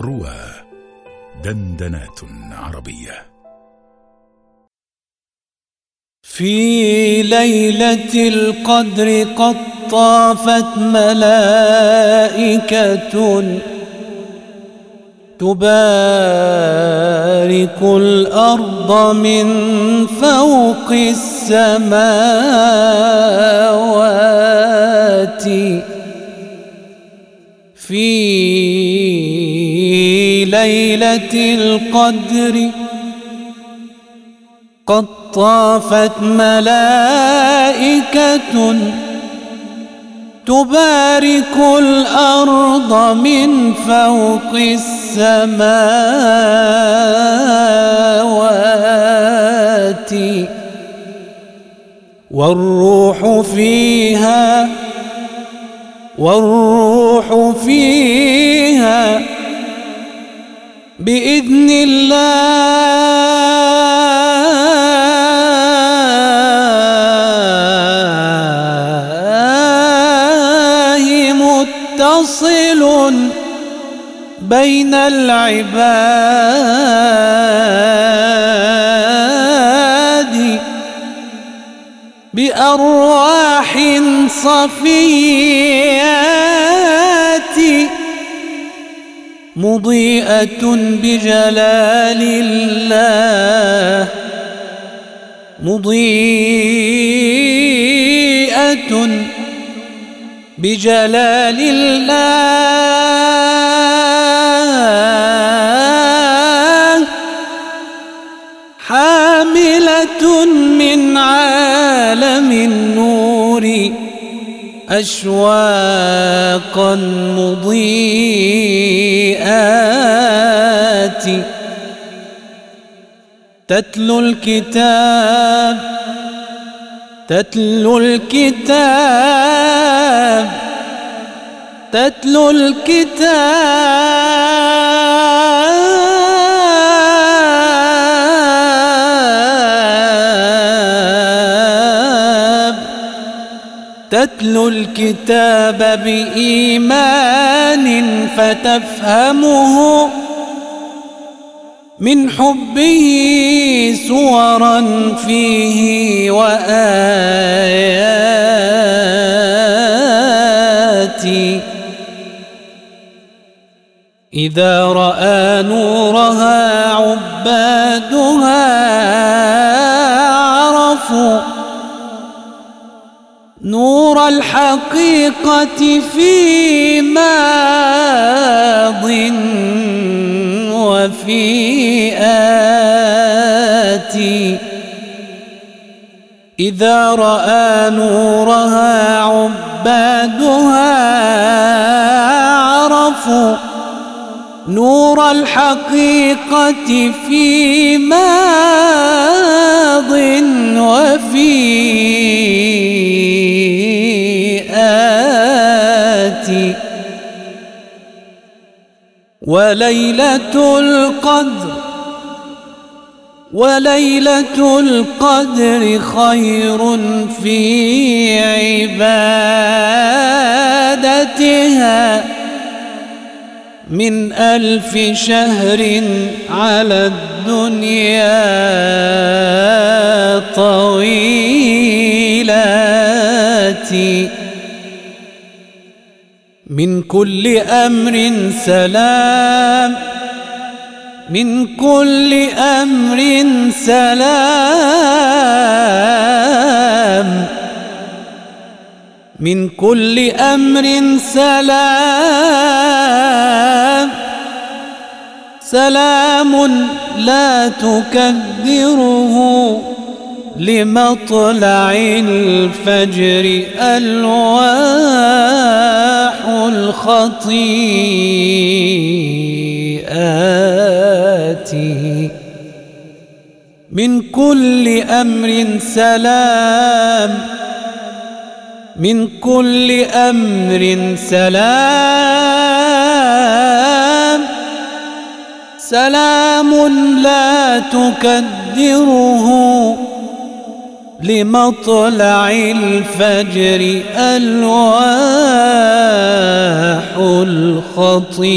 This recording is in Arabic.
روى دندنات عربية. في ليلة القدر قد طافت ملائكة تبارك الأرض من فوق السماوات. في ليلة القدر قد طافت ملائكة تبارك الأرض من فوق السماوات والروح فيها والروح فيها بإذن الله متصل بين العباد بأرواح صفيات مضيئة بجلال الله. مضيئة بجلال الله. حاملة من عالم النور. أشواقا مضيئات. تتلو الكتاب تتلو الكتاب تتلو الكتاب. تتلو الكتاب بإيمان فتفهمه من حبه صورا فيه وآيات. إذا رأى نورها عبادها عرفوا نور الحقيقة في ماض وفي آتي. إذا رأى نورها عبادها عرفوا نور الحقيقة في ماض وليلة القدر وليلة القدر خير في عبادتها من ألف شهر على الدنيا. من كل أمر سلام. من كل أمر سلام. من كل أمر سلام. سلام لا تكدره لمطلع الفجر ألواح الخطيئات. من كل أمر سلام من كل أمر سلام. سلام لا تكدره لمطلع الفجر ألواح الخطيئات.